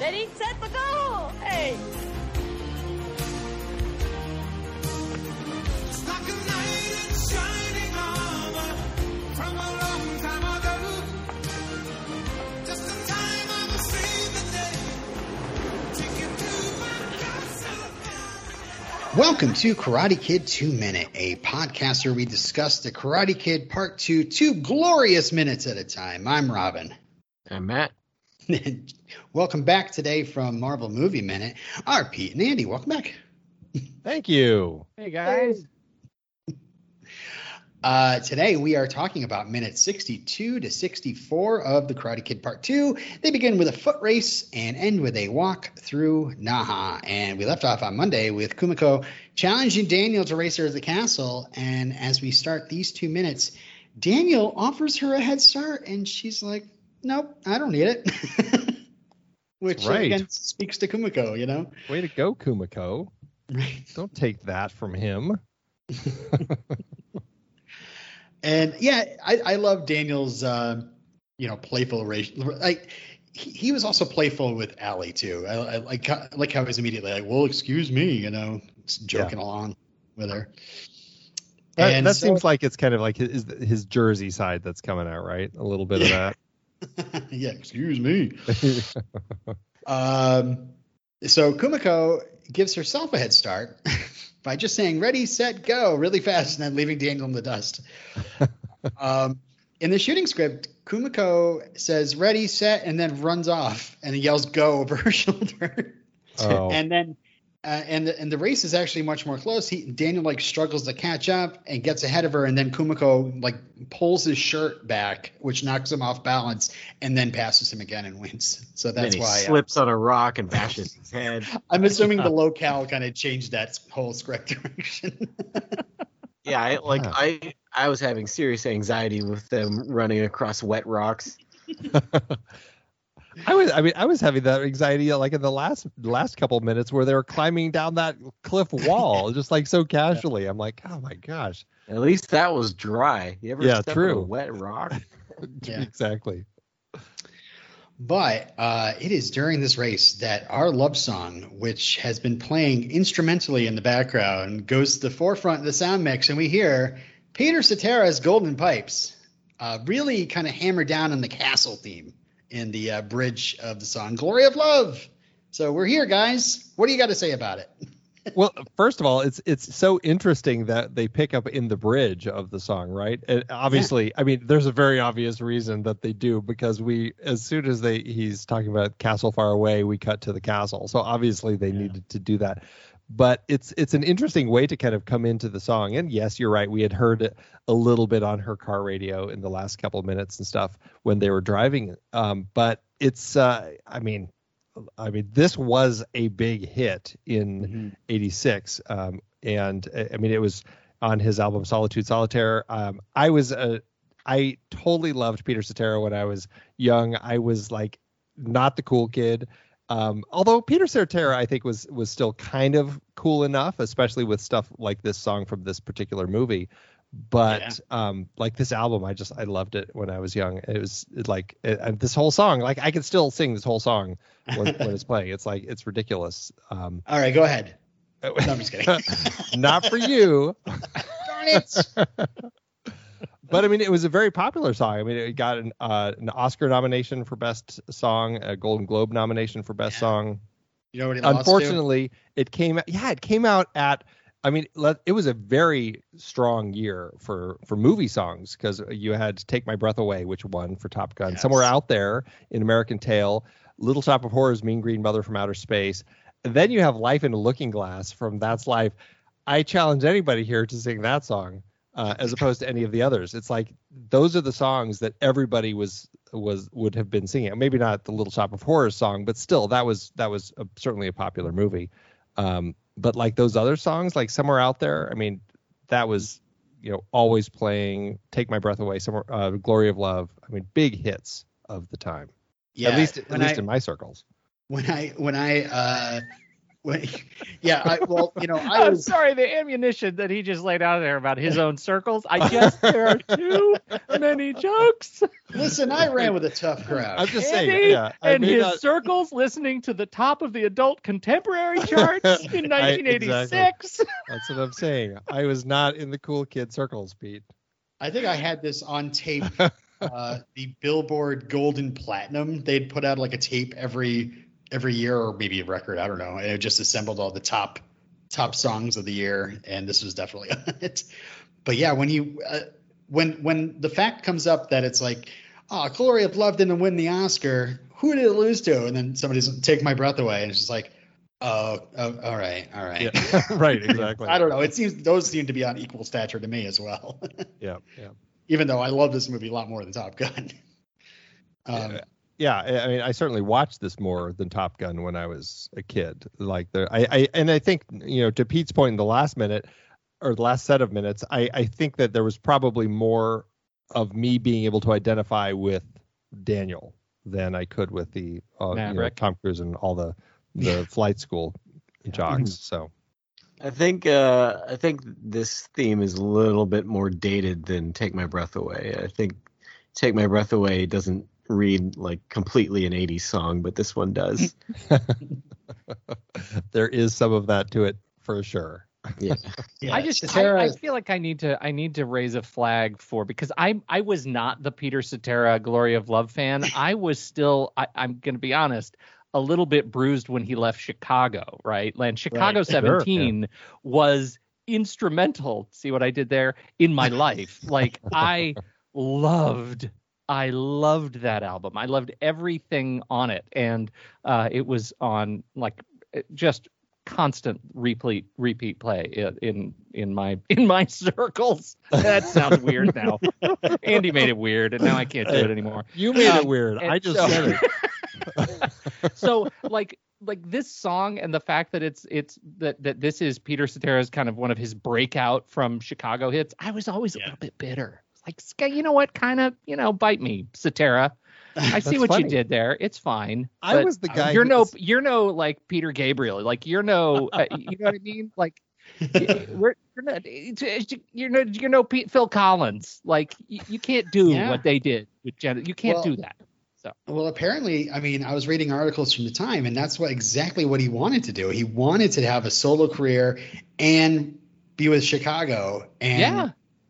Ready, set, go! Hey! Welcome to Karate Kid 2 Minute, a podcast where we discuss the Karate Kid Part 2 two glorious minutes at a time. I'm Robin. I'm Matt. welcome back today from Marvel Movie Minute. Our Pete and Andy, welcome back. Thank you. Hey guys. Uh, today we are talking about minutes 62 to 64 of the Karate Kid Part 2. They begin with a foot race and end with a walk through Naha. And we left off on Monday with Kumiko challenging Daniel to race her to the castle. And as we start these two minutes, Daniel offers her a head start, and she's like, "Nope, I don't need it." Which right. again speaks to Kumiko, you know. Way to go, Kumiko. Right. Don't take that from him. And yeah, I, I love Daniel's, uh, you know, playful race. Like he, he, was also playful with Allie too. I, I like I like how he's immediately like, "Well, excuse me," you know, joking yeah. along with her. That, and that so, seems like it's kind of like his his Jersey side that's coming out, right? A little bit yeah. of that. yeah, excuse me. um, so Kumiko gives herself a head start by just saying ready, set, go really fast and then leaving Daniel in the dust. um, in the shooting script, Kumiko says ready, set, and then runs off and yells go over her shoulder. Oh. and then uh, and the, and the race is actually much more close. He Daniel like struggles to catch up and gets ahead of her, and then Kumiko like pulls his shirt back, which knocks him off balance, and then passes him again and wins. So that's he why uh, slips uh, on a rock and bashes his head. I'm assuming the locale kind of changed that whole script direction. yeah, I, like I I was having serious anxiety with them running across wet rocks. I was, I mean, I was having that anxiety like in the last last couple minutes where they were climbing down that cliff wall, just like so casually. I'm like, oh my gosh. At least that was dry. You ever yeah, step true. on a wet rock? yeah. Exactly. But uh, it is during this race that our love song, which has been playing instrumentally in the background, goes to the forefront of the sound mix, and we hear Peter Cetera's Golden Pipes uh, really kind of hammer down on the castle theme in the uh, bridge of the song "Glory of Love." So we're here, guys. What do you got to say about it? well, first of all, it's it's so interesting that they pick up in the bridge of the song, right? And obviously, yeah. I mean, there's a very obvious reason that they do because we, as soon as they he's talking about castle far away, we cut to the castle. So obviously, they yeah. needed to do that but it's it's an interesting way to kind of come into the song. And yes, you're right. We had heard a little bit on her car radio in the last couple of minutes and stuff when they were driving. Um, but it's uh, I mean, I mean, this was a big hit in '86, mm-hmm. um, and I mean, it was on his album Solitude Solitaire. Um, I was a I totally loved Peter Cetera when I was young. I was like not the cool kid. Um, although Peter Cetera, I think was was still kind of cool enough, especially with stuff like this song from this particular movie. But yeah. um, like this album, I just I loved it when I was young. It was it, like it, this whole song, like I could still sing this whole song when, when it's playing. It's like it's ridiculous. Um, All right, go ahead. No, I'm just kidding. Not for you. Darn it but I mean, it was a very popular song. I mean, it got an, uh, an Oscar nomination for Best Song, a Golden Globe nomination for Best yeah. Song. You know what? Unfortunately, it came. Out yeah, it came out at. I mean, it was a very strong year for for movie songs because you had "Take My Breath Away," which won for Top Gun. Yes. Somewhere out there in American Tail, Little Shop of Horrors, Mean Green Mother from Outer Space. And then you have "Life in a Looking Glass" from That's Life. I challenge anybody here to sing that song uh, as opposed to any of the others. It's like those are the songs that everybody was was would have been singing. Maybe not the Little Shop of Horrors song, but still that was that was a, certainly a popular movie. Um, but like those other songs, like Somewhere Out There, I mean, that was you know always playing. Take My Breath Away, Somewhere, uh, Glory of Love. I mean, big hits of the time. Yeah, at least at least I, in my circles. When I when I uh, yeah, I, well, you know, I I'm was sorry, the ammunition that he just laid out there about his own circles. I guess there are too many jokes. listen. I ran with a tough crowd. I'm just Andy saying, yeah. I and his not- circles listening to the top of the adult contemporary charts in I- 1986. That's what I'm saying. I was not in the cool kid circles, Pete. I think I had this on tape. Uh, the Billboard Golden Platinum. They'd put out like a tape every every year, or maybe a record. I don't know. And it just assembled all the top top songs of the year, and this was definitely it. But yeah, when you uh, when when the fact comes up that it's like, oh, Glory of Love didn't win the Oscar. Who did it lose to? And then somebody's take my breath away, and it's just like, oh, oh all right, all right. Yeah. right, exactly. I don't know. It seems those seem to be on equal stature to me as well. Yeah, yeah. Even though I love this movie a lot more than Top Gun. Um, Yeah. Yeah I I mean, I certainly watched this more than Top Gun when I was a kid. Like the, I, I, and I think you know, to Pete's point in the last minute or the last set of minutes, I, I think that there was probably more of me being able to identify with Daniel than I could with the uh, you know, Tom Cruise and all the the flight school jocks. So I think uh, I think this theme is a little bit more dated than "Take My Breath Away." I think "Take My Breath Away" doesn't read like completely an '80s song, but this one does. there is some of that to it for sure. Yeah, yeah, I just I, Cetera- I feel like I need to I need to raise a flag for because I I was not the Peter Cetera Glory of Love fan. I was still I, I'm gonna be honest a little bit bruised when he left Chicago, right? And Chicago Right. Sure, 17 was instrumental. See what I did there in my life. like I loved I loved that album. I loved everything on it, and uh, it was on like just constant repeat repeat play in in my in my circles. That sounds weird now. Andy made it weird, and now I can't do it anymore. You made Um, it weird. and I just so- said it. so like like this song and the fact that it's it's that that this is Peter Cetera's kind of one of his breakout from Chicago hits. I was always a little bit bitter. Like, you know what? Kind of, you know, bite me, Cetera. I see what funny. you did there. It's fine. I was the guy. You're no, was- you're no like Peter Gabriel. Like you're no, uh, you know what I mean? Like we're, you're not, you're no, you're no Pete, Phil Collins. Like you, you can't do Yeah. what they did with. You can't Well, do that. So Well, apparently, I mean, I was reading articles from the time, and that's what exactly what he wanted to do. He wanted to have a solo career and be with Chicago, and Yeah.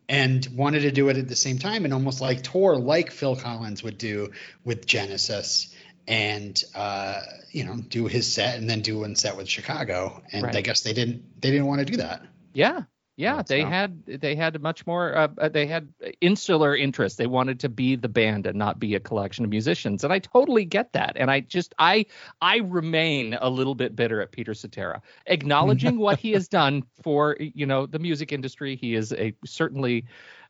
And wanted to do it at the same time, and almost like tour like Phil Collins would do with Genesis, and uh, you know, do his set and then do one set with Chicago. And I guess they didn't they didn't want to do that. Yeah, yeah, they had they had much more. Uh, uh, they had insular interest. They wanted to be the band and not be a collection of musicians, and I totally get that. And I just I I remain a little bit bitter at Peter Cetera, acknowledging what he has done for you know the music industry. He is a certainly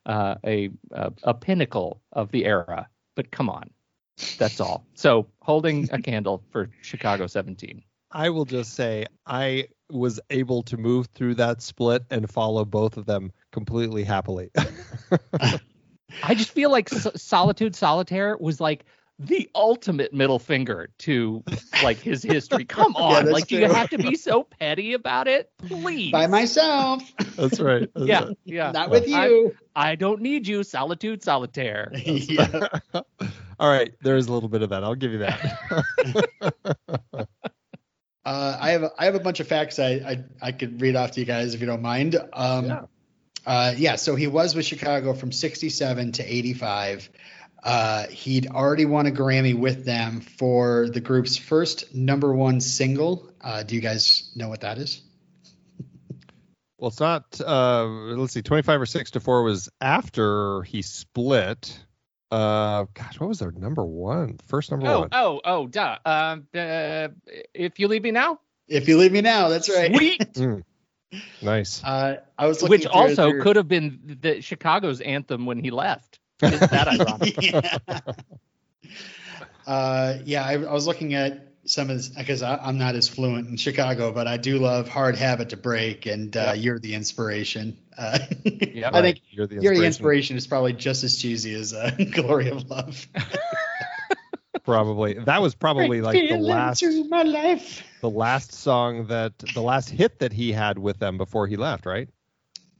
uh, a, a a pinnacle of the era. But come on, that's all. So holding a candle for Chicago 17. I will just say I was able to move through that split and follow both of them completely happily. I just feel like Solitude Solitaire was like the ultimate middle finger to like his history. Come on, that's like do you have to be so petty about it? Please. By myself, That's right. That's yeah, right. yeah. not with I- you. I don't need you, Solitude Solitaire. yeah. All right, there is a little bit of that. I'll give you that. Uh, I have a, I have a bunch of facts I, I I could read off to you guys if you don't mind. Um, Yeah. Uh, yeah. So he was with Chicago from '67 to '85. Uh, he'd already won a Grammy with them for the group's first number one single. Uh, do you guys know what that is? well, it's not. Uh, let's see, twenty-five or six to four was after he split. Uh, gosh, what was their number one? First number Oh, one. oh, oh, duh. Um, uh, if you leave me now, If you leave me now, that's right. sweet. Mm. Nice. Uh, I was looking Which also their- could have been the Chicago's anthem when he left. Is that ironic? yeah. Uh, yeah, I, I was looking at some of this because I'm not as fluent in Chicago, but I do love "Hard Habit to Break" and uh, "You're the Inspiration." Uh. I think you're the "You're the inspiration. Inspiration" is probably just as cheesy as uh, "Glory of Love." probably that was probably like the last the last song that the last hit that he had with them before he left, right?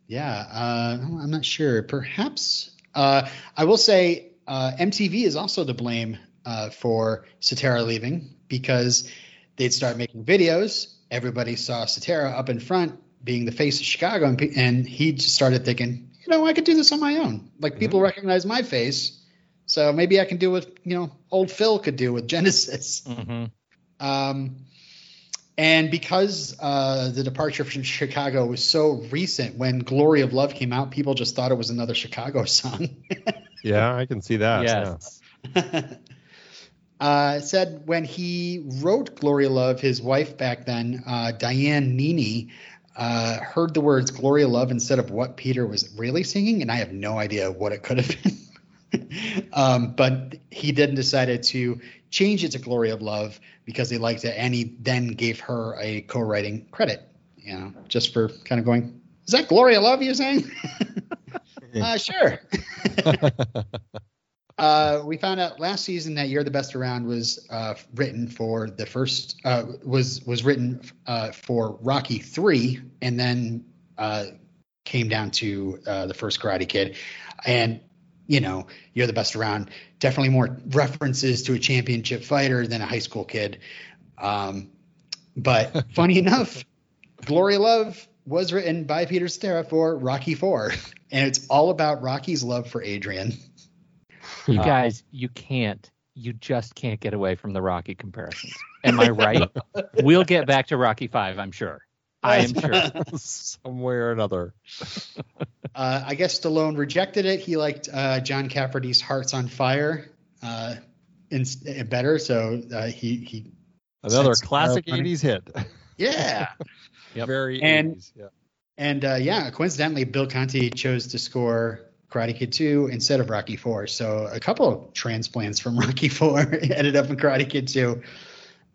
Yeah, uh, I'm not sure. Perhaps uh, I will say uh, MTV is also to blame uh, for Cetera leaving because they'd start making videos. Everybody saw Cetera up in front being the face of Chicago, and, and he just started thinking, you know, I could do this on my own. Like people recognize my face, so maybe I can do what you know old Phil could do with Genesis. hmm Um, and because uh, the departure from Chicago was so recent, when "Glory of Love" came out, people just thought it was another Chicago song. Yeah, I can see that. yeah. Uh, said when he wrote "Glory of Love," his wife back then, uh, Diane Nini, uh, heard the words "Glory of Love" instead of what Peter was really singing, and I have no idea what it could have been. um, but he then decided to change it to "Glory of Love" because he liked it, and he then gave her a co-writing credit. You know, just for kind of going, "Is that Glory of Love you're saying?" uh, sure. Uh, we found out last season that "You're the Best Around" was uh, written for the first uh, was was written uh, for Rocky three, and then uh, came down to uh, the first Karate Kid, and you know, "You're the Best Around" definitely more references to a championship fighter than a high school kid. Um, but funny enough, "Glory Love" was written by Peter Cetera for Rocky four, and it's all about Rocky's love for Adrian. You Uh, guys, you can't. You just can't get away from the Rocky comparisons. Am I right? we'll get back to Rocky Five, I'm sure. I am sure. Some way or another. Uh, I guess Stallone rejected it. He liked uh, John Cafferty's "Hearts on Fire" uh, in, uh, better, so uh, he he Another classic irony. 80s hit. yeah. Yep. Very And- 80s. Yeah. And uh, yeah, coincidentally, Bill Conti chose to score Karate Kid 2 instead of Rocky 4. So a couple of transplants from Rocky 4 ended up in Karate Kid 2.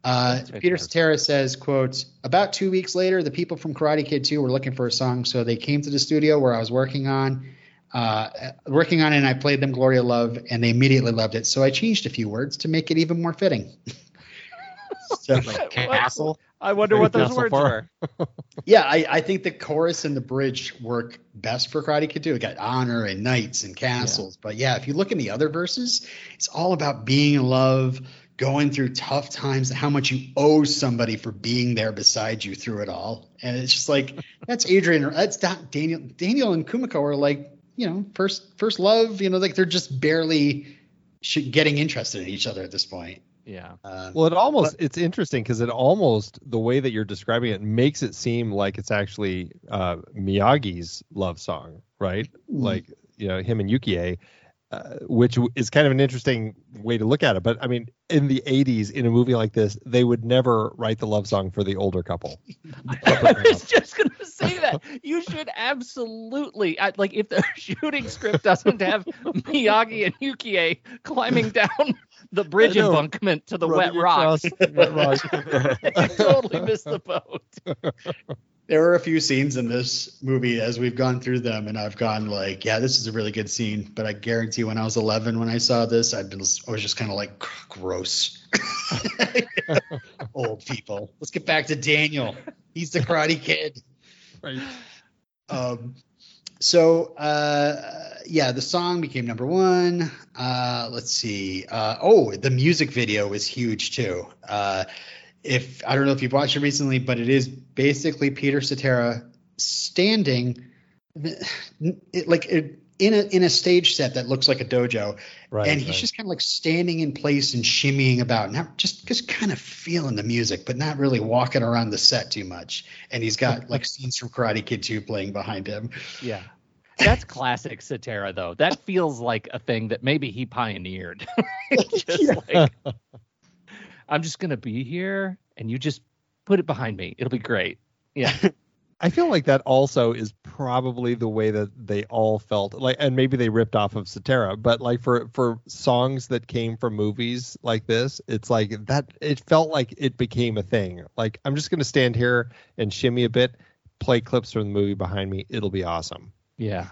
Uh, Peter fantastic. Cetera says, quote, about two weeks later, the people from Karate Kid 2 were looking for a song. So they came to the studio where I was working on, uh, working on it, and I played them Glory of Love, and they immediately loved it. So I changed a few words to make it even more fitting. so, Like Castle. I wonder what those so words were. Yeah, I, I think the chorus and the bridge work best for Karate Kid 2. It got honor and knights and castles. But yeah, if you look in the other verses, it's all about being in love, going through tough times, and how much you owe somebody for being there beside you through it all. And it's just like that's Adrian. or That's not Daniel. Daniel and Kumiko are like you know first first love. You know, like they're just barely getting interested in each other at this point. Yeah. Uh, Well, it almost it's interesting because it almost the way that you're describing it makes it seem like it's actually uh, Miyagi's love song, right? Like you know him and Yukie, uh, which is kind of an interesting way to look at it. But I mean, in the '80s, in a movie like this, they would never write the love song for the older couple. I was just going to say that. You should absolutely I, like if the shooting script doesn't have Miyagi and Yukie climbing down the bridge I embankment to the wet Running rock. across wet rock. you totally missed the boat. there are a few scenes in this movie as we've gone through them and i've gone like yeah this is a really good scene but i guarantee when i was 11 when i saw this i'd been i was just kind of like gross old people let's get back to daniel he's the karate kid Right. um so uh yeah the song became number one uh let's see uh oh the music video was huge too uh if I don't know if you've watched it recently, but it is basically Peter Cetera standing, it, like it, in a in a stage set that looks like a dojo, Right. and he's right. just kind of like standing in place and shimmying about, not just just kind of feeling the music, but not really walking around the set too much. And he's got like scenes from Karate Kid 2 playing behind him. Yeah. That's classic Cetera, though. That feels like a thing that maybe he pioneered. just like, I'm just going to be here and you just put it behind me. It'll be great. Yeah. I feel like that also is probably the way that they all felt like, and maybe they ripped off of Cetera, but like for for songs that came from movies like this, it's like that. It felt like it became a thing. Like I'm just gonna stand here and shimmy a bit, play clips from the movie behind me. It'll be awesome. Yeah.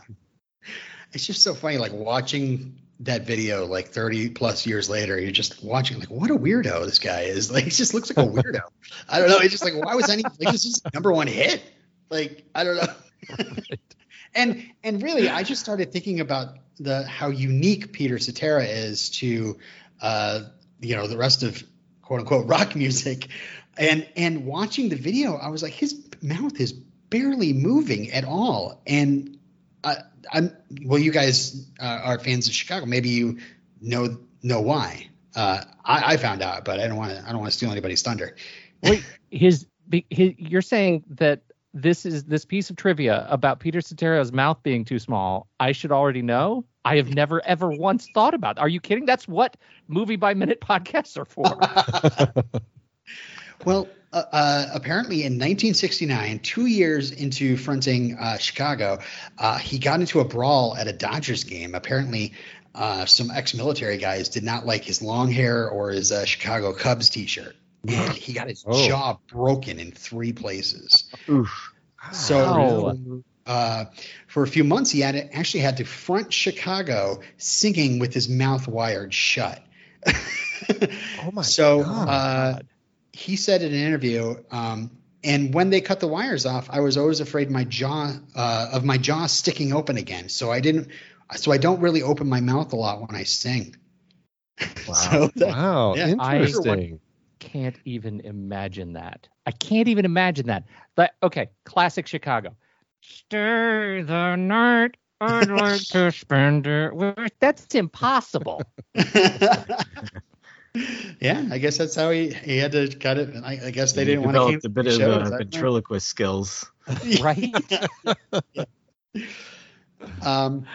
It's just so funny, like watching that video like 30 plus years later, you're just watching like, what a weirdo this guy is. Like, he just looks like a weirdo. I don't know. It's just like, why was any like this is number one hit? Like, I don't know. and and really, I just started thinking about the how unique Peter Cetera is to, uh, you know, the rest of quote unquote rock music, and and watching the video, I was like, his mouth is barely moving at all, and uh, I'm well, you guys uh, are fans of Chicago. Maybe you know know why. Uh, I, I, found out, but I don't want to. I don't want to steal anybody's thunder. Wait, his, his, you're saying that this is this piece of trivia about Peter Cetera's mouth being too small. I should already know. I have never ever once thought about. Are you kidding? That's what movie by minute podcasts are for. well, uh, uh, apparently in 1969, two years into fronting uh, Chicago, uh, he got into a brawl at a Dodgers game. Apparently, uh, some ex-military guys did not like his long hair or his uh, Chicago Cubs T-shirt, and he got his oh. jaw broken in three places. Oof. So. for a few months, he had actually had to front Chicago singing with his mouth wired shut. oh my so, God he said in an interview, um, and when they cut the wires off, I was always afraid my jaw uh, of my jaw sticking open again. So I didn't. So I don't really open my mouth a lot when I sing. Wow! so that, wow! Yeah, Interesting. I can't even imagine that. I can't even imagine that. But okay, classic Chicago. Stay the night. I'd like to spend it. With... That's impossible. yeah, I guess that's how he he had to cut it. And I, I guess they he didn't want to keep a bit of uh, ventriloquist skills, right? yeah. Um,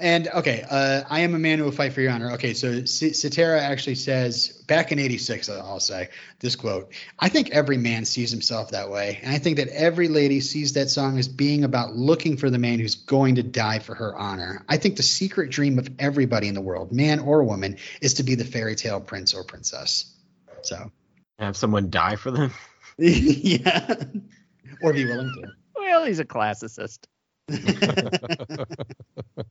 and okay, uh, I am a man who will fight for your honor. Okay, so C- Cetera actually says back in '86, I'll say this quote: "I think every man sees himself that way, and I think that every lady sees that song as being about looking for the man who's going to die for her honor. I think the secret dream of everybody in the world, man or woman, is to be the fairy tale prince or princess. So, have someone die for them. yeah, or be willing to. Well, he's a classicist.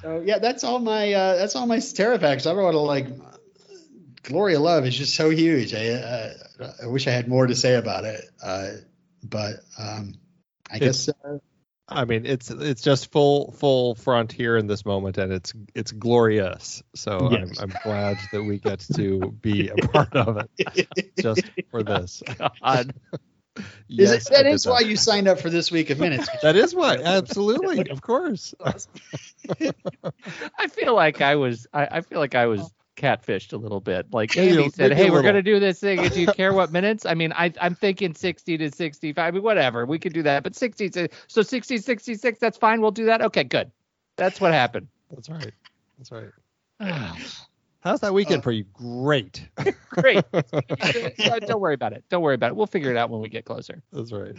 so yeah, that's all my uh, that's all my Terra facts. I don't want to like Glory of Love is just so huge. I, uh, I wish I had more to say about it, uh, but um, I it's, guess. Uh, I mean, it's it's just full full front here in this moment, and it's it's glorious. So yes. I'm, I'm glad that we get to be a part of it, just for this. God. Yes, is it, that is why you signed up for this week of minutes. that is why, absolutely, of course. I feel like I was. I, I, feel like I was catfished a little bit. Like Andy said, "Hey, we're gonna do this thing. Do you care what minutes?" I mean, I, I'm thinking 60 to 65. I mean, whatever, we could do that. But 60, to, so 60, 66, that's fine. We'll do that. Okay, good. That's what happened. That's right. That's right. Ah. How's that weekend uh, for you? Great. Great. Don't worry about it. Don't worry about it. We'll figure it out when we get closer. That's right.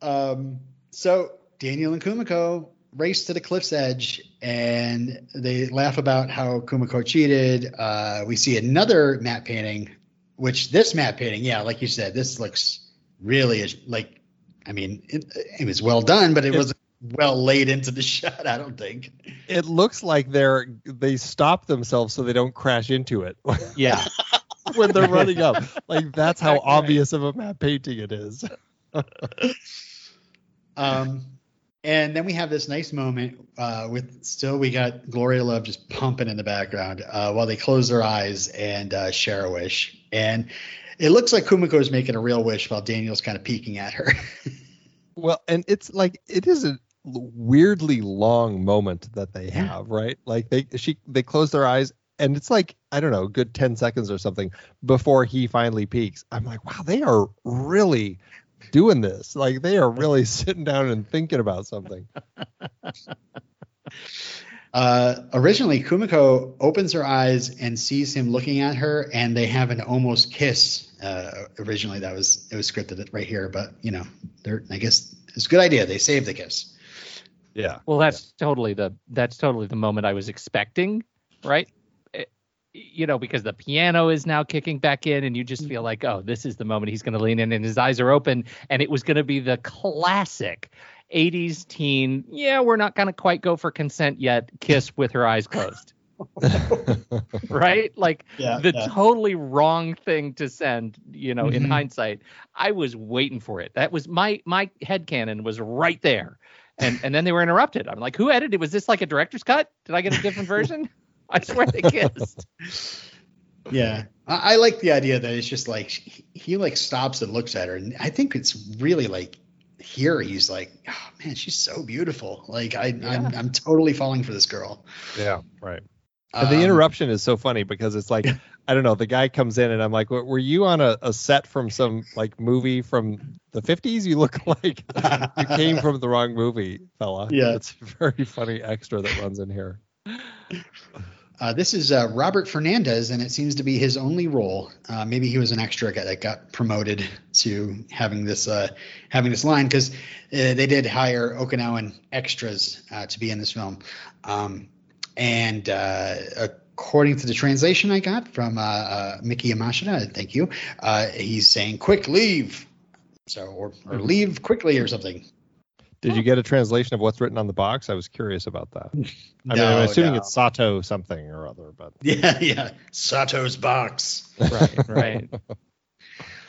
Um, so Daniel and Kumiko race to the cliff's edge and they laugh about how Kumiko cheated. Uh, we see another matte painting, which this matte painting, yeah, like you said, this looks really like, I mean, it, it was well done, but it, it wasn't well laid into the shot. I don't think it looks like they're they stop themselves so they don't crash into it. Yeah, when they're running up, like that's how obvious of a matte painting it is. um, and then we have this nice moment uh, with still we got Glory of Love just pumping in the background uh, while they close their eyes and uh, share a wish, and it looks like Kumiko is making a real wish while Daniel's kind of peeking at her. well, and it's like it is a weirdly long moment that they have, yeah. right? Like they she they close their eyes and it's like I don't know, good 10 seconds or something before he finally peaks. I'm like, wow, they are really doing this. Like they are really sitting down and thinking about something. Uh, originally, Kumiko opens her eyes and sees him looking at her, and they have an almost kiss. Uh, originally, that was it was scripted right here, but you know, they're I guess it's a good idea. They saved the kiss. Yeah. Well, that's yeah. totally the that's totally the moment I was expecting, right? It, eh, you know, because the piano is now kicking back in, and you just feel like, oh, this is the moment he's going to lean in, and his eyes are open, and it was going to be the classic '80s teen. Yeah, we're not gonna quite go for consent yet. Kiss with her eyes closed. right? Like Yeah, the yeah. totally wrong thing to send, you know, in Mhm. hindsight. I was waiting for it. That was my my head canon was right there. And and then they were interrupted. I'm like, who edited? Was this like a director's cut? Did I get a different version? I swear they kissed. Yeah, I, I like the idea that it's just like he, he like stops and looks at her, and I think it's really like here he's like, oh man, she's so beautiful. Like I, I'm, I'm totally falling for this girl. yeah, right. And the Um, interruption is so funny because it's like I don't know. The guy comes in and I'm like, "Were were you on a, a set from some like movie from the 50s? You look like you came from the wrong movie, fella." Yeah. it's a very funny extra that runs in here. Uh, this is uh, Robert Fernandez, and it seems to be his only role. Uh, maybe he was an extra guy that got promoted to having this uh, having this line because uh, they did hire Okinawan extras uh, to be in this film. Um, and uh, according to the translation I got from uh, uh, Mickey Yamashita, thank you, uh, he's saying "quick leave," so or, or leave quickly or something. Did you get a translation of what's written on the box? I was curious about that. i mean i'm assuming no. it's Sato something or other, but Yeah, yeah. Sato's box. Right, right.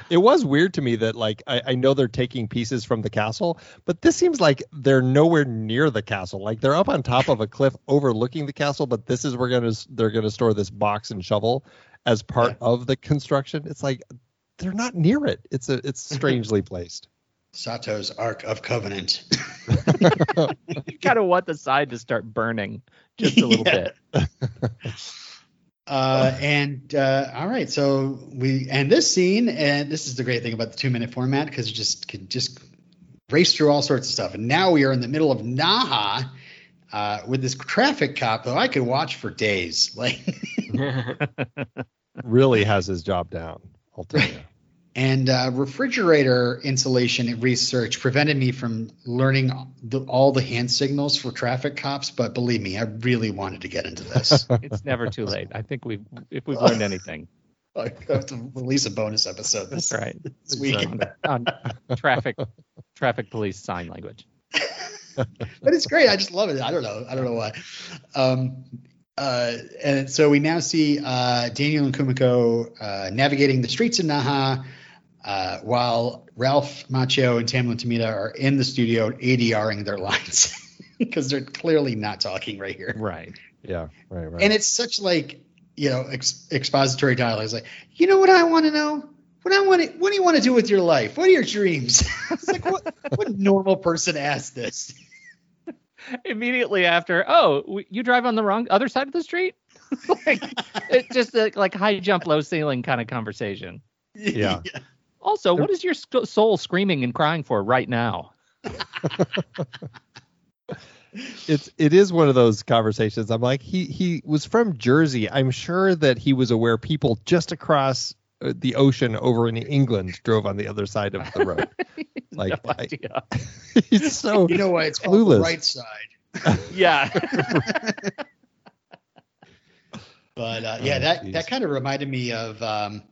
it was weird to me that like I, I know they're taking pieces from the castle, but this seems like they're nowhere near the castle. Like they're up on top of a cliff overlooking the castle, but this is where gonna they're gonna store this box and shovel as part Yeah. of the construction. It's like they're not near it. It's a it's strangely placed. Sato's Ark of Covenant. you kind of want the side to start burning just a little Yeah. bit. Uh, and uh, all right, so we and this scene, and this is the great thing about the two minute format because you just can just race through all sorts of stuff. And now we are in the middle of Naha uh, with this traffic cop, though I could watch for days. Like, Really has his job down. I'll tell you. And uh, refrigerator insulation research prevented me from learning the, all the hand signals for traffic cops. But believe me, I really wanted to get into this. It's never too late. I think we've if we've learned anything. I have to release a bonus episode this, That's right. this week. On, on traffic traffic police sign language. but it's great. I just love it. I don't know. I don't know why. Um, uh, and so we now see uh, Daniel and Kumiko uh, navigating the streets of Naha, uh, while Ralph Macchio and Tamlin Tomita are in the studio ADRing their lines because they're clearly not talking right here. Right. Yeah, right, right. And it's such like you know ex- expository dialogue. It's like, you know what I want to know. What I want to, what do you want to do with your life? What are your dreams? it's like what, what normal person asks this? Immediately after, oh, you drive on the wrong other side of the street. like it's just a, like high jump, low ceiling kind of conversation. Yeah. Also, what is your soul screaming and crying for right now? it's it is one of those conversations. I'm like, he he was from Jersey. I'm sure that he was aware people just across uh, the ocean over in England drove on the other side of the road. Like no I- idea. he's so You know why It's called the right side. yeah. But uh, yeah, Oh, that geez. that kind of reminded me of. Um,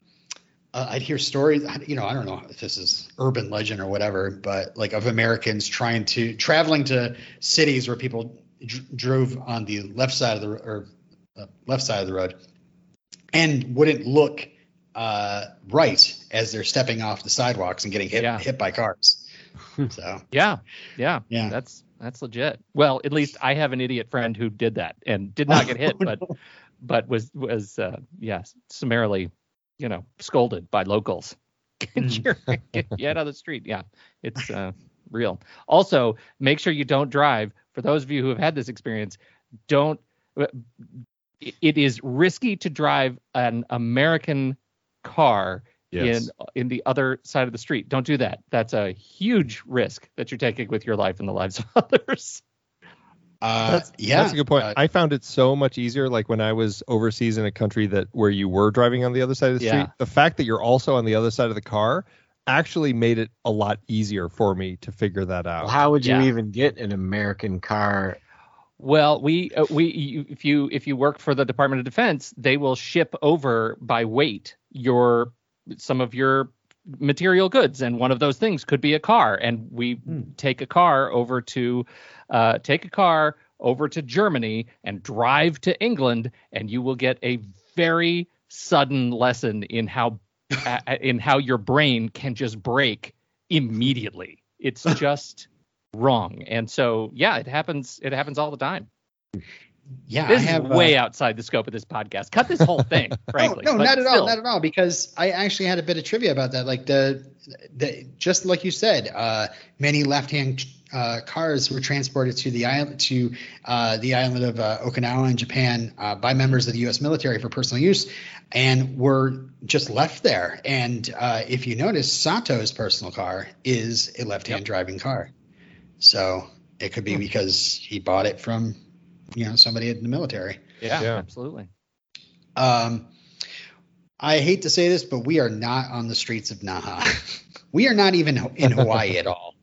uh, I'd hear stories. You know, I don't know if this is urban legend or whatever, but like of Americans trying to traveling to cities where people dr- drove on the left side of the or uh, left side of the road and wouldn't look uh, right as they're stepping off the sidewalks and getting hit Yeah. hit by cars. So Yeah, yeah, Yeah. That's that's legit. Well, at least I have an idiot friend who did that and did not get hit, but but was was uh, yes summarily, you know, scolded by locals. Get get, get out of the street. Yeah, it's uh, real. Also, make sure you don't drive. For those of you who have had this experience, don't. it- It is risky to drive an American car Yes. in in the other side of the street. Don't do that. That's a huge risk that you're taking with your life and the lives of others. Uh, That's, yeah, that's a good point. uh, I found it so much easier. Like when I was overseas in a country that where you were driving on the other side of the Yeah. street, the fact that you're also on the other side of the car actually made it a lot easier for me to figure that out. Well, how would you Yeah. even get an American car? Well, we uh, we you, if you if you work for the Department of Defense, they will ship over by weight your some of your material goods, and one of those things could be a car. And we take a car over to uh, take a car over to Germany and drive to England, and you will get a very sudden lesson in how uh, in how your brain can just break immediately. It's just wrong. And so, yeah, it happens. It happens all the time. Yeah, This I have is way uh, outside the scope of this podcast. Cut this whole thing, frankly. No, no, not at all, not at all. Because I actually had a bit of trivia about that. Like the, the just like you said, uh, many left-hand uh, cars were transported to the island to uh, the island of uh, Okinawa in Japan uh, by members of the U.S. military for personal use, and were just left there. And uh, if you notice, Sato's personal car is a left-hand driving car, so it could be because he bought it from, you know, somebody in the military. Yeah, Yeah. absolutely. Um, I hate to say this, but we are not on the streets of Naha. we are not even in Hawaii at all.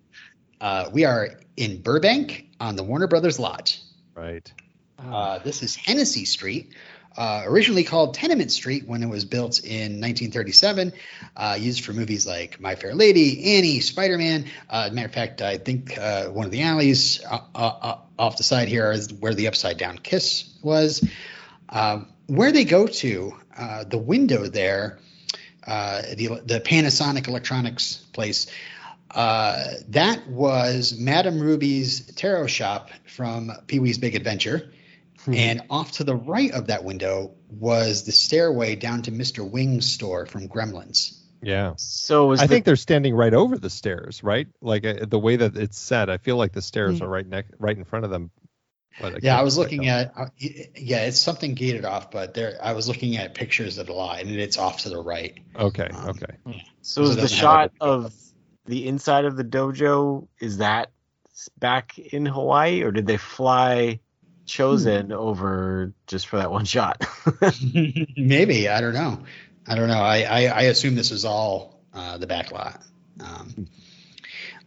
Uh, we are in Burbank on the Warner Brothers lot. Right. Uh, this is Hennessy Street, uh, originally called Tenement Street when it was built in 1937, uh, used for movies like My Fair Lady, Annie, Spider Man. Uh, matter of fact, I think uh, one of the alleys uh, uh, uh, off the side here is where the Upside Down Kiss was. Um, where they go to, uh, the window there, uh, the, the Panasonic Electronics place, uh, that was Madame Ruby's tarot shop from Pee Wee's Big Adventure. And off to the right of that window was the stairway down to Mr. Wing's store from Gremlins. Yeah. So was I the, think they're standing right over the stairs, right? Like uh, the way that it's set, I feel like the stairs are right next, right in front of them. But Yeah, I was looking at, uh, yeah, it's something gated off, but there, I was looking at pictures of the lot and it's off to the right. Okay. um, Okay. so so was it the shot of the inside of the dojo is that back in Hawaii or did they fly Chozen over just for that one shot? Maybe I don't know. I don't know. I I, I assume this is all uh, the back lot. Um,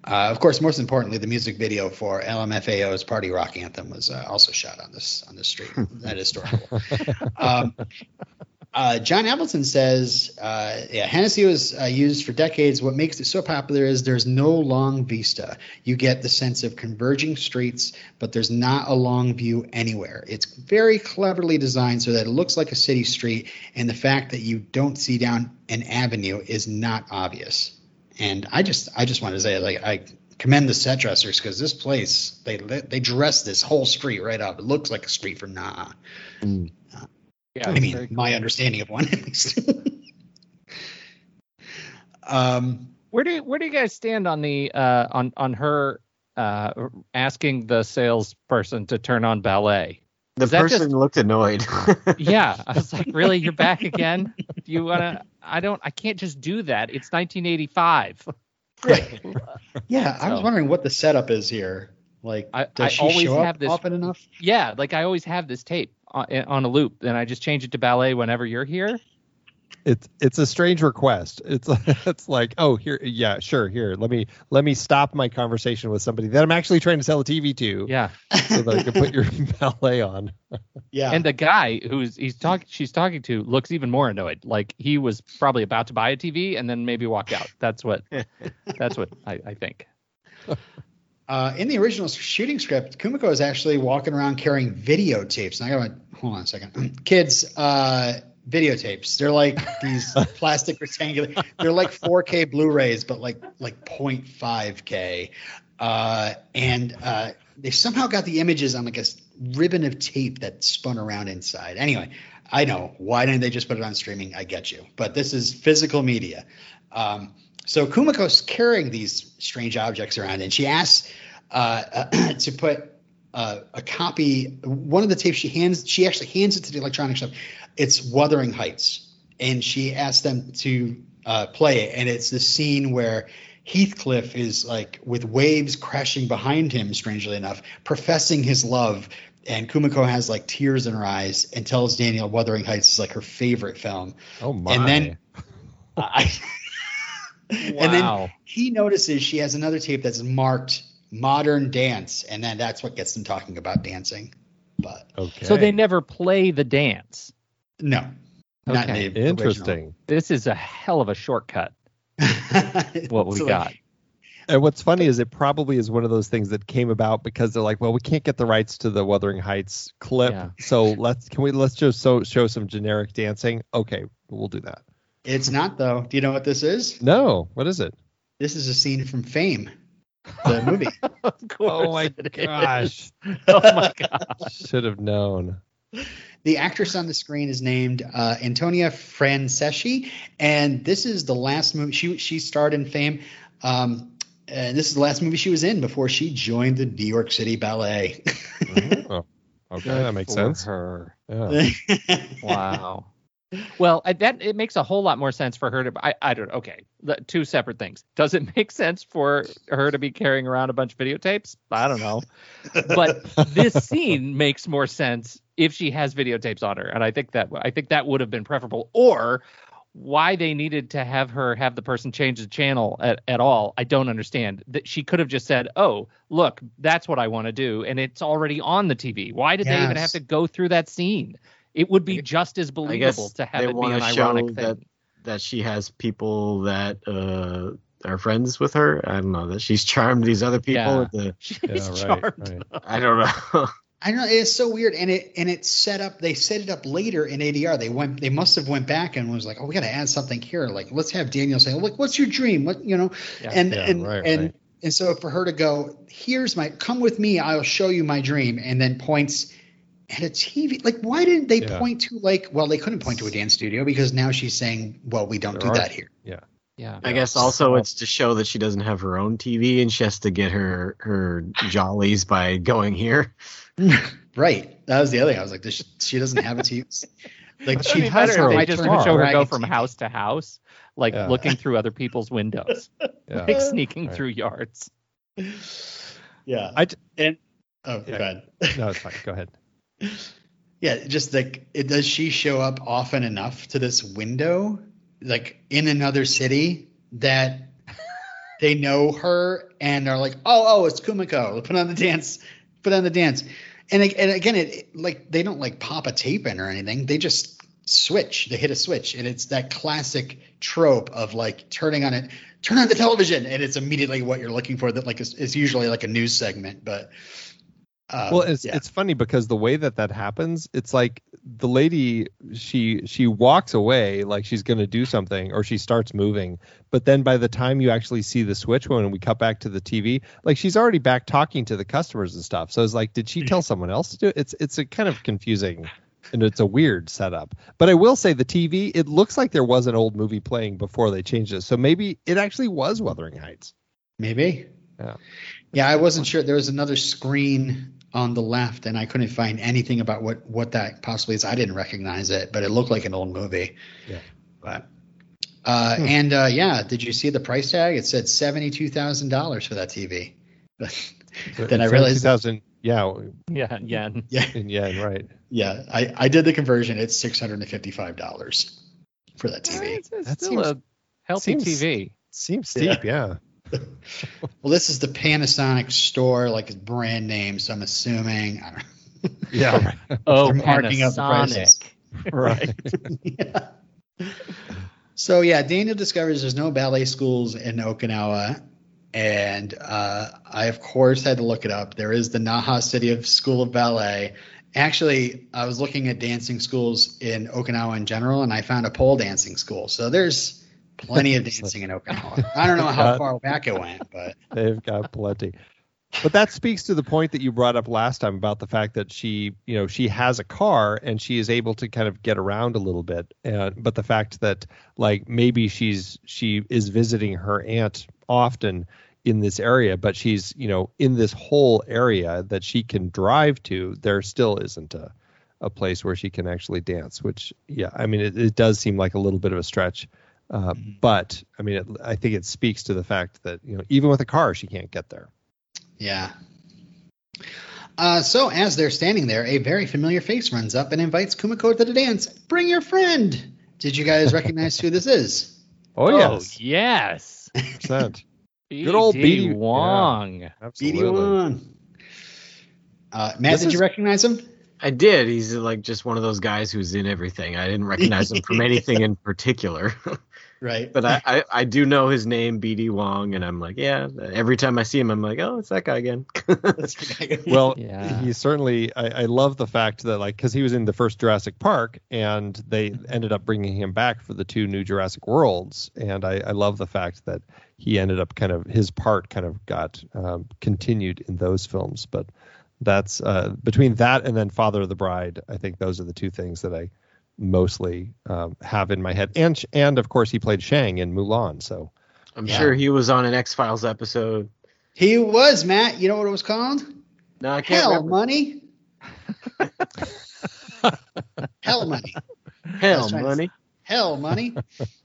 uh, of course, most importantly, the music video for LMFAO's "Party Rock Anthem" was uh, also shot on this on this street. that is historical. um, uh, John Appleton says, uh, yeah, Hennessy was uh, used for decades. What makes it so popular is there's no long vista. You get the sense of converging streets, but there's not a long view anywhere. It's very cleverly designed so that it looks like a city street, and the fact that you don't see down an avenue is not obvious. And I just, I just want to say, like, I commend the set dressers because this place, they they dress this whole street right up. It looks like a street from Nah. Yeah, I mean, very cool. my understanding of one at least. um, Where do you, where do you guys stand on the uh, on on her uh, asking the salesperson to turn on ballet? the Is person just- looked annoyed. Yeah, I was like, really, you're back again? Do you wanna? I don't. I can't just do that. It's 1985. right. yeah, I was wondering what the setup is here. Like, does I she always show have up this- often enough? Yeah, like I always have this tape on, eh, on a loop, and I just change it to ballet whenever you're here. It's it's a strange request. It's it's like, oh, here, yeah, sure, here. Let me let me stop my conversation with somebody that I'm actually trying to sell a TV to, Yeah, so that I can put your ballet on. Yeah. and the guy who's he's talking, she's talking to, looks even more annoyed. Like he was probably about to buy a TV and then maybe walk out. That's what. that's what I, I think. Uh, in the original shooting script, Kumiko is actually walking around carrying videotapes. And I gotta hold on a second. Kids, uh, videotapes. They're like these plastic rectangular. They're like 4K Blu-rays, but like like 0.5K. Uh, and uh, they somehow got the images on like a ribbon of tape that spun around inside. Anyway, I know why didn't they just put it on streaming? I get you, but this is physical media. Um, so Kumiko's carrying these strange objects around, and she asks uh, to put uh, a copy. One of the tapes she hands, she actually hands it to the electronic shop. It's Wuthering Heights, and she asks them to uh, play it. And it's the scene where Heathcliff is like with waves crashing behind him, strangely enough, professing his love. And Kumiko has like tears in her eyes and tells Daniel Wuthering Heights is like her favorite film. Oh my! And then I, and then he notices she has another tape that's marked modern dance, and then that's what gets them talking about dancing. But okay, So they never play the dance. no, not in Okay. original. interesting. This is a hell of a shortcut. what we So, got. And what's funny is it probably is one of those things that came about because they're like, well, we can't get the rights to the Wuthering Heights clip, Yeah. so let's can we let's just so, show some generic dancing? Okay, we'll do that. It's not though. Do you know what this is? No, what is it? This is a scene from Fame, the movie. Of Oh my gosh, Oh my god. should have known. the actress on the screen is named uh, Antonia Franceschi, and this is the last movie she she starred in Fame. Um, and this is the last movie she was in before she joined the New York City Ballet. Oh, okay, that makes For sense. Her. Yeah. Wow. Well, that it makes a whole lot more sense for her to. I, I don't. Okay, the, two separate things. Does it make sense for her to be carrying around a bunch of videotapes? I don't know. But this scene makes more sense if she has videotapes on her, and I think that I think that would have been preferable. Or why they needed to have her have the person change the channel at, at all, I don't understand. That she could have just said, "Oh, look, that's what I want to do," and it's already on the TV. Why did they even have to go through that scene? It would be just as believable to have they it be an to show ironic that thing. that she has people that uh, are friends with her. I don't know that she's charmed these other people. Yeah. The, She's Yeah, right, charmed. right. I don't know. I don't know. It's so weird, and it and it's set up. They set it up later in ADR. They went. They must have went back and was like, "Oh, we got to add something here. Like, let's have Daniel say, "Look, what's your dream? What you know?" Yeah. and Yeah, and right, and right. and so for her to go, "Here's my. Come with me. I'll show you my dream," and then points at a TV. Like, why didn't they Yeah. point to like? Well, they couldn't point to a dance studio because now she's saying, "Well, we don't There do are- that here." Yeah. Yeah. I guess also it's to show that she doesn't have her own TV and she has to get her her jollies by going here. Right. That was the other thing. I was like, this, she doesn't have a TV. Like It'd she has better her if own they just turn would show her go from TV. house to house, like Yeah. looking through other people's windows, Yeah. like sneaking Right. through yards. Yeah. I d- and oh, Yeah. go ahead. No, it's fine. Go ahead. Yeah, just like it does she show up often enough to this window, like in another city, that they know her and are like, oh, oh, it's Kumiko. Put on the dance, put on the dance. And, and again, it like they don't like pop a tape in or anything. They just switch. They hit a switch, and it's that classic trope of like turning on it, turn on the television, and it's immediately what you're looking for. That like is, is usually like a news segment, but. Uh, well it's yeah. it's funny because the way that that happens it's like the lady she she walks away like she's going to do something or she starts moving but then by the time you actually see the switch when we cut back to the tv like she's already back talking to the customers and stuff so it's like did she tell someone else to do it it's it's a kind of confusing and it's a weird setup but i will say the tv it looks like there was an old movie playing before they changed it so maybe it actually was wuthering heights Maybe. Yeah. Yeah, I wasn't sure. There was another screen on the left, and I couldn't find anything about what what that possibly is. I didn't recognize it, but it looked like an old movie. Yeah. But uh, Hmm. and uh, yeah, did you see the price tag? It said seventy two thousand dollars for that TV. So Then I realized- 2000 yeah Yeah, yeah. yeah, in yen right yeah. I I did the conversion. It's six hundred and fifty five dollars for that TV. That's, it's That still seems- a healthy seems- TV. seems steep yeah. Well, this is the Panasonic store, like it's brand name. So I'm assuming. I don't Yeah, right. Oh, They're marking up prices. Panasonic. right. yeah. So yeah, Daniel discovers there's no ballet schools in Okinawa, and uh, I of course had to look it up. There is the Naha City of School of Ballet. Actually, I was looking at dancing schools in Okinawa in general, and I found a pole dancing school. So there's plenty of dancing in Okinawa. I don't know how far back it went, but They've got plenty. But that speaks to the point that you brought up last time about the fact that she, you know, she has a car and she is able to kind of get around a little bit. And but the fact that like maybe she's she is visiting her aunt often in this area, but she's, you know, in this whole area that she can drive to, there still isn't a a place where she can actually dance, which yeah, I mean it, it does seem like a little bit of a stretch. Uh, but I mean, it, I think it speaks to the fact that you know even with a car she can't get there. Yeah. Uh, so as they're standing there, a very familiar face runs up and invites Kumiko to the dance. Bring your friend. Did you guys recognize who this is? Oh, yes, yes. percent. Good old B.D. B.D. Wong. BD Absolutely. One. Uh, Matt, This did you is- recognize him? I did. He's like just one of those guys who's in everything. I didn't recognize him from anything in particular. Right. But I, I, I do know his name, BD Wong, and I'm like, yeah. Every time I see him, I'm like, oh, it's that guy again. Well, Yeah. he certainly. I, I love the fact that like because he was in the first Jurassic Park, and they ended up bringing him back for the two new Jurassic Worlds, and I, I love the fact that he ended up kind of his part kind of got um, continued in those films. But that's uh, between that and then Father of the Bride. I think those are the two things that I mostly um, have in my head, and and of course he played Shang in Mulan. So I'm Yeah. sure he was on an X Files episode. He was Matt. You know what it was called? No, I can't Hell remember. money. Hell money. Hell money. Hell money.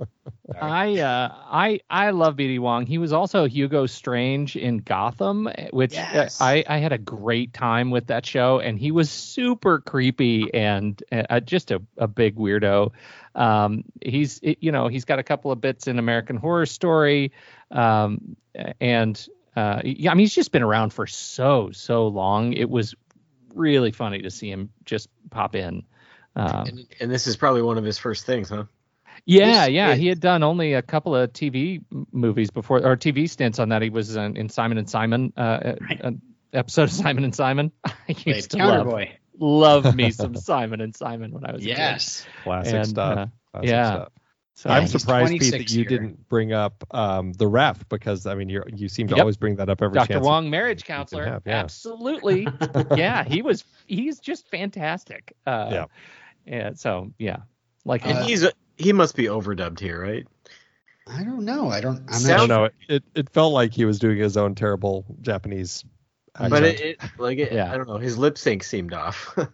I uh, I I love BD Wong. He was also Hugo Strange in Gotham, which uh, Yes. I I had a great time with that show, and he was super creepy and uh, just a, a big weirdo. Um, he's you know he's got a couple of bits in American Horror Story, um, and uh, yeah, I mean he's just been around for so so long. It was really funny to see him just pop in. Um, And, and this is probably one of his first things, huh? yeah, This yeah. is- He had done only a couple of TV movies before, or TV stints on that. He was in, in Simon and Simon, uh, Right. an episode of Simon and Simon. I Played used to love, Boy. love me some Simon and Simon when I was a kid. Yes. classic And, stuff. uh, classic yeah. stuff. So, Yeah, I'm surprised, Pete, that you here. didn't bring up um, the ref because I mean you you seem to Yep. always bring that up every Dr. chance. Wong, marriage counselor. have, yeah. Absolutely. yeah, he was. He's just fantastic. Uh, Yeah. Yeah. So yeah, like And Uh, he's a, he must be overdubbed here, right? I don't know. I don't. I'm I not Sounds- don't know. It, it it felt like he was doing his own terrible Japanese. Accent. But it, it like it, Yeah. I don't know. His lip sync seemed off.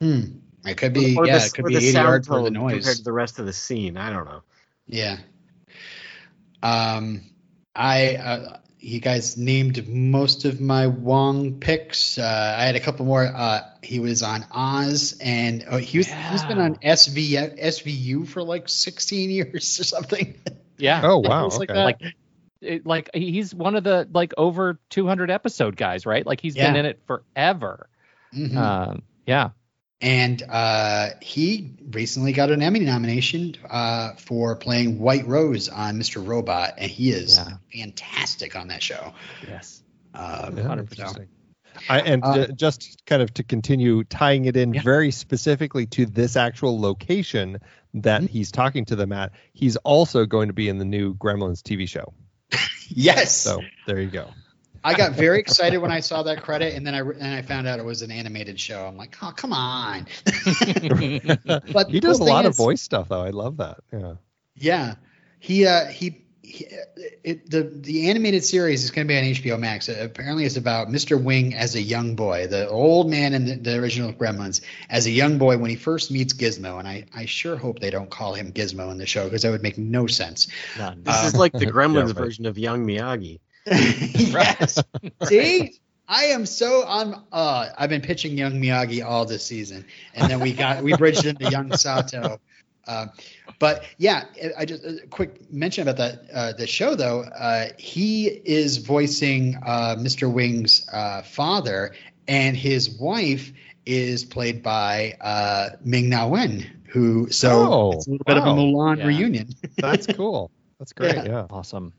Hmm. It could be. Or yeah, the, it could or be the 80 sound yards worth of tone compared to the rest of the scene. I don't know. Yeah. Um, I uh, you guys named most of my Wong picks. Uh, I had a couple more. Uh, he was on Oz, and oh, he was he's been on SV SVU for like 16 years or something. yeah. oh wow, Things like that. like it, like he's one of the like over 200 episode guys right like he's been in it forever Mhm. um yeah and uh, he recently got an Emmy nomination uh, for playing White Rose on Mr. Robot, and he is Yeah. fantastic on that show. yes Um, Yeah, 100%. interesting. I, and Uh, ju- just kind of to continue tying it in Yeah. very specifically to this actual location that Mhm. he's talking to them at, he's also going to be in the new Gremlins TV show. yes, So there you go. I got very excited when I saw that credit, and then I and I found out it was an animated show. I'm like, oh come on! but He does a lot thing of voice stuff though. I love that. Yeah. Yeah, he uh, he. he it, the the animated series is going to be on HBO Max. Uh, apparently, it's about Mr. Wing as a young boy, the old man in the, the original Gremlins, as a young boy when he first meets Gizmo. And I, I sure hope they don't call him Gizmo in the show because that would make no sense. None. This Um, is like the Gremlins right. version of Young Miyagi. yes. See, I am so on. Uh, I've been pitching young Miyagi all this season, and then we got we bridged into young Sato. Uh, but yeah, I just a quick mention about that uh, the show though. Uh, he is voicing uh, Mr. Wing's uh, father, and his wife is played by uh, Ming Na Wen, who so Oh, it's a little bit of a wow. Mulan Yeah. reunion. That's cool. That's great. Yeah. Yeah. awesome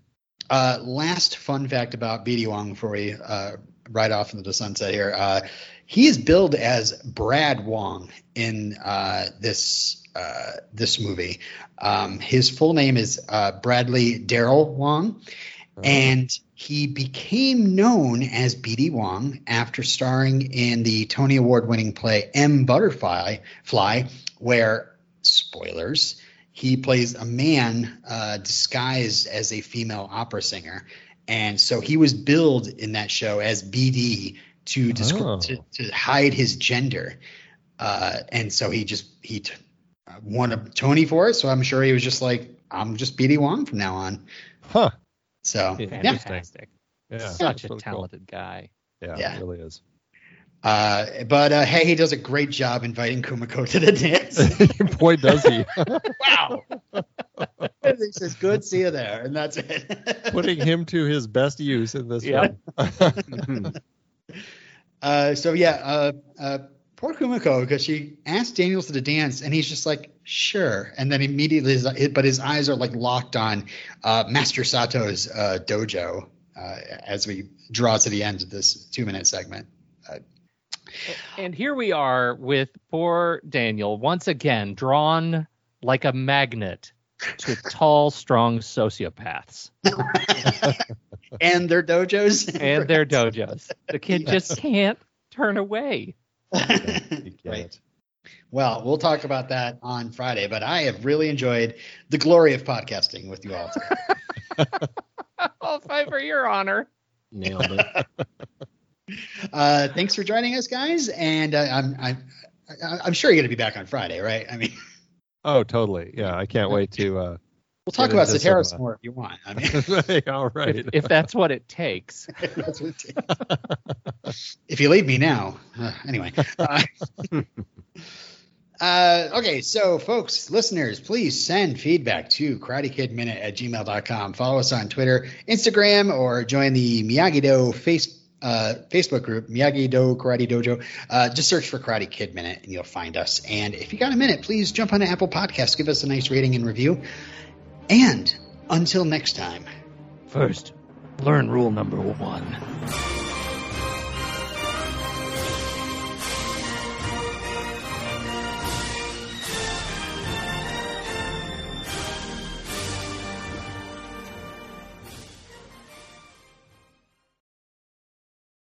Uh, last fun fact about BD Wong before we uh, ride off into the sunset here. Uh, he is billed as Brad Wong in uh, this uh, this movie. Um, his full name is uh, Bradley Daryl Wong, and he became known as BD Wong after starring in the Tony Award winning play M Butterfly Fly, where spoilers he plays a man uh, disguised as a female opera singer, and so he was billed in that show as BD to descri- Oh. to, to hide his gender, uh, and so he just he t- uh, won a Tony for it. So I'm sure he was just like, I'm just BD Wong from now on. Huh. So Yeah. yeah, fantastic Yeah. such a really cool. talented guy Yeah, Yeah. It really is. Uh, but uh, hey, he does a great job inviting Kumiko to the dance. Boy, does he. wow. he says, "Good, see you there," and that's it. Putting him to his best use in this Yep. film. Uh, so yeah, uh, uh, poor Kumiko because she asked Daniels to the dance and he's just like sure and then immediately his, but his eyes are like locked on uh, Master Sato's uh, dojo uh, as we draw to the end of this two minute segment. And here we are with poor Daniel once again drawn like a magnet to tall, strong sociopaths. and their dojos. and their dojos. The kid yes. just can't turn away. right. Well, we'll talk about that on Friday, but I have really enjoyed the glory of podcasting with you all. I'll fight for your honor. Nailed it. Uh, thanks for joining us, guys, and uh, I'm I'm I'm sure you're going to be back on Friday, right? I mean, oh, totally. Yeah, I can't wait to. Uh, we'll talk about Soteris uh, more if you want. I mean, all right. If, if, that's what it takes. what it takes. if you leave me now, uh, anyway. Uh, uh, okay, so folks, listeners, please send feedback to karatekidminute at gmail.com. Follow us on Twitter, Instagram, or join the Miyagi Do face, uh, Facebook group, Miyagi Do Karate Dojo. Uh, just search for Karate Kid Minute and you'll find us. And if you got a minute, please jump on Apple Podcasts, give us a nice rating and review. And until next time. First, learn rule number one.